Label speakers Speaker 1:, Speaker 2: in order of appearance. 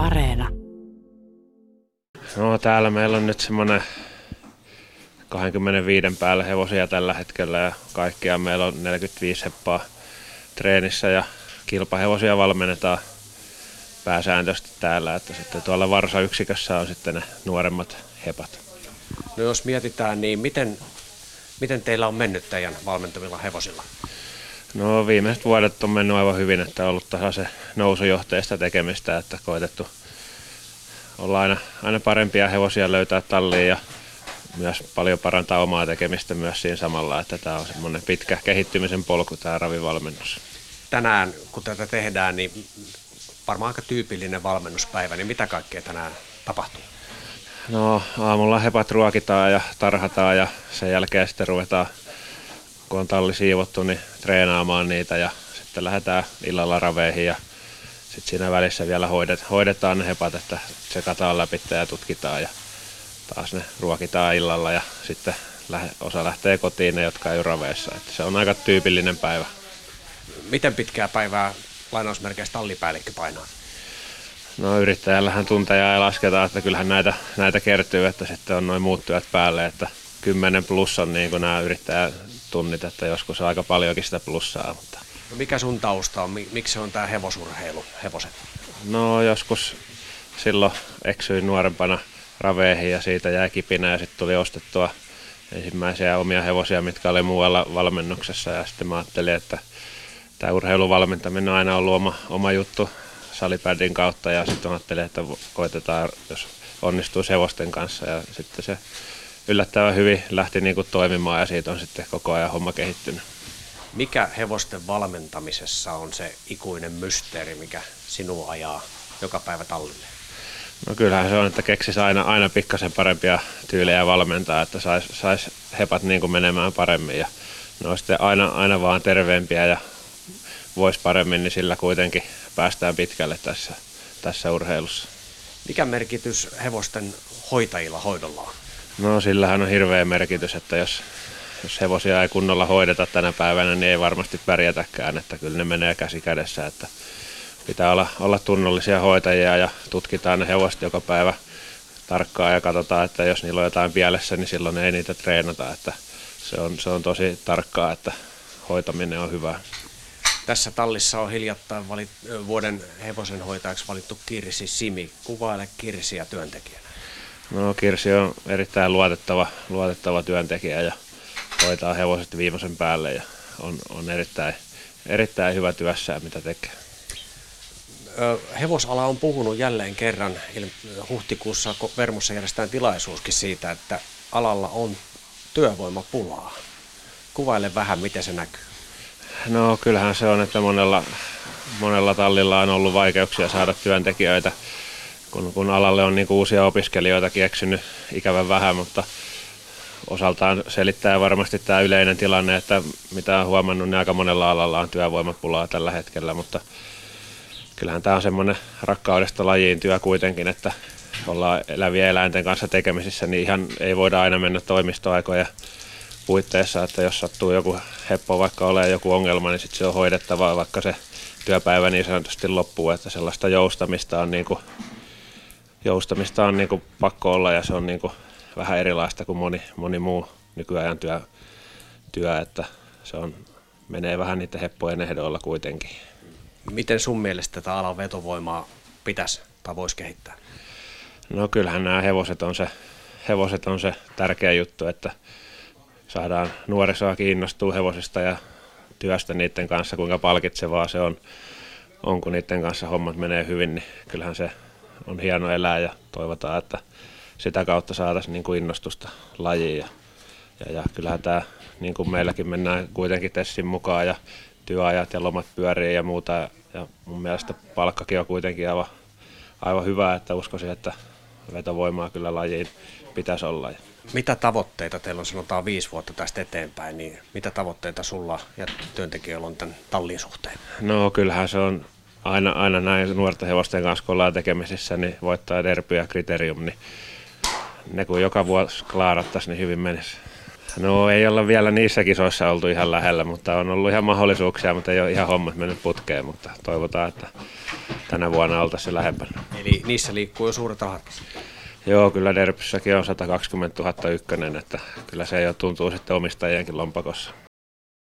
Speaker 1: Areena.
Speaker 2: No täällä meillä on nyt semmoinen 25 päällä hevosia tällä hetkellä ja kaikkiaan meillä on 45 heppaa treenissä ja kilpahevosia valmennetaan pääsääntöisesti täällä, että sitten tuolla Varsa-yksikössä on sitten ne nuoremmat hepat.
Speaker 3: No jos mietitään, niin miten, miten teillä on mennyt teidän valmentamilla hevosilla?
Speaker 2: No viimeiset vuodet on mennyt aivan hyvin, että on ollut se nousujohteista tekemistä, että koetettu olla aina, aina parempia hevosia löytää talliin ja myös paljon parantaa omaa tekemistä myös siinä samalla, että tämä on semmoinen pitkä kehittymisen polku tämä ravivalmennus.
Speaker 3: Tänään kun tätä tehdään, niin varmaan aika tyypillinen valmennuspäivä, niin mitä kaikkea tänään tapahtuu?
Speaker 2: No aamulla hepat ruokitaan ja tarhataan ja sen jälkeen sitten ruvetaan, kun on talli siivottu, niin treenaamaan niitä ja sitten lähdetään illalla raveihin ja sitten siinä välissä vielä hoidet, hoidetaan ne hepat, että tsekataan läpi ja tutkitaan ja taas ne ruokitaan illalla ja sitten osa lähtee kotiin ne, jotka ei ole raveissa. Että se on aika tyypillinen päivä.
Speaker 3: Miten pitkää päivää lainausmerkeistä tallipäällikkö painaa?
Speaker 2: No yrittäjällähän tunteja ei lasketa, että kyllähän näitä, näitä kertyy, että sitten on noin muut työt päälle, että 10 plus on niin kuin nämä yrittäjätunnit, että joskus on aika paljonkin sitä plussaa. Mutta...
Speaker 3: No mikä sun tausta on? Miksi on tämä hevosurheilu, hevoset?
Speaker 2: No joskus silloin eksyin nuorempana raveihin ja siitä jäi kipinä ja sitten tuli ostettua ensimmäisiä omia hevosia, mitkä oli muualla valmennuksessa ja sitten mä ajattelin, että tämä urheiluvalmentaminen on aina ollut oma, oma juttu salipädin kautta ja sitten ajattelin, että koitetaan, jos onnistuu hevosten kanssa ja sitten se yllättävän hyvin lähti niin kuin toimimaan ja siitä on sitten koko ajan homma kehittynyt.
Speaker 3: Mikä hevosten valmentamisessa on se ikuinen mysteeri, mikä sinua ajaa joka päivä tallille?
Speaker 2: No kyllähän se on, että keksis aina, aina pikkasen parempia tyylejä valmentaa, että sais, sais hepat niin kuin menemään paremmin ja ne on sitten aina, aina vaan terveempiä ja voisi paremmin, niin sillä kuitenkin päästään pitkälle tässä, tässä urheilussa.
Speaker 3: Mikä merkitys hevosten hoitajilla hoidolla on?
Speaker 2: No sillähän on hirveä merkitys, että jos, jos hevosia ei kunnolla hoideta tänä päivänä, niin ei varmasti pärjätäkään, että kyllä ne menee käsi kädessä, että pitää olla, olla tunnollisia hoitajia ja tutkitaan ne hevoset joka päivä tarkkaan ja katsotaan, että jos niillä on jotain pielessä, niin silloin ei niitä treenata, että se on, se on tosi tarkkaa, että hoitaminen on hyvä.
Speaker 3: Tässä tallissa on hiljattain valit, vuoden hevosen hoitajaksi valittu Kirsi Simi. Kuvaile Kirsiä työntekijänä.
Speaker 2: No Kirsi on erittäin luotettava, luotettava työntekijä ja hoitaa hevoset viimeisen päälle ja on, on erittäin, erittäin hyvä työssä mitä tekee.
Speaker 3: Hevosala on puhunut jälleen kerran. Huhtikuussa Vermussa järjestetään tilaisuuskin siitä, että alalla on työvoimapulaa. Kuvaile vähän, miten se näkyy.
Speaker 2: No kyllähän se on, että monella, monella tallilla on ollut vaikeuksia saada työntekijöitä, kun, kun alalle on niin uusia opiskelijoita eksynyt ikävän vähän, mutta osaltaan selittää varmasti tämä yleinen tilanne, että mitä on huomannut, niin aika monella alalla on työvoimapulaa tällä hetkellä, mutta kyllähän tämä on semmoinen rakkaudesta lajiin työ kuitenkin, että ollaan eläviä eläinten kanssa tekemisissä, niin ihan ei voida aina mennä toimistoaikoja puitteissa, että jos sattuu joku heppo vaikka ole joku ongelma, niin sitten se on hoidettava, vaikka se työpäivä niin sanotusti loppuu, että sellaista joustamista on, niin kuin, joustamista on niin kuin pakko olla ja se on niin kuin vähän erilaista kuin moni, moni muu nykyajan työ, työ, että se on, menee vähän niiden heppojen ehdoilla kuitenkin.
Speaker 3: Miten sun mielestä tätä alan vetovoimaa pitäisi tai voisi kehittää?
Speaker 2: No kyllähän nämä hevoset on se, hevoset on se tärkeä juttu, että saadaan nuorisoa kiinnostua hevosista ja työstä niiden kanssa, kuinka palkitsevaa se on, on kun niiden kanssa hommat menee hyvin, niin kyllähän se on hieno elää ja toivotaan, että sitä kautta saataisiin niin kuin innostusta lajiin. Ja, ja, ja kyllähän tämä, niin kuin meilläkin mennään kuitenkin Tessin mukaan ja työajat ja lomat pyörii ja muuta. Ja, ja mun mielestä palkkakin on kuitenkin aivan, aivan hyvä, että uskoisin, että vetovoimaa kyllä lajiin pitäisi olla.
Speaker 3: Mitä tavoitteita teillä on, sanotaan viisi vuotta tästä eteenpäin, niin mitä tavoitteita sulla ja työntekijöillä on tämän tallin suhteen?
Speaker 2: No kyllähän se on aina, aina näin nuorten hevosten kanssa, kun ollaan tekemisissä, niin voittaa derby ja kriterium, niin ne kun joka vuosi klaarattaisiin, niin hyvin menisi. No ei olla vielä niissä kisoissa oltu ihan lähellä, mutta on ollut ihan mahdollisuuksia, mutta ei ole ihan hommat mennyt putkeen, mutta toivotaan, että tänä vuonna oltaisiin lähempänä.
Speaker 3: Eli niissä liikkuu jo suuret rahat.
Speaker 2: Joo, kyllä Derpyssäkin on 120 000 ykkönen, että kyllä se jo tuntuu sitten omistajienkin lompakossa.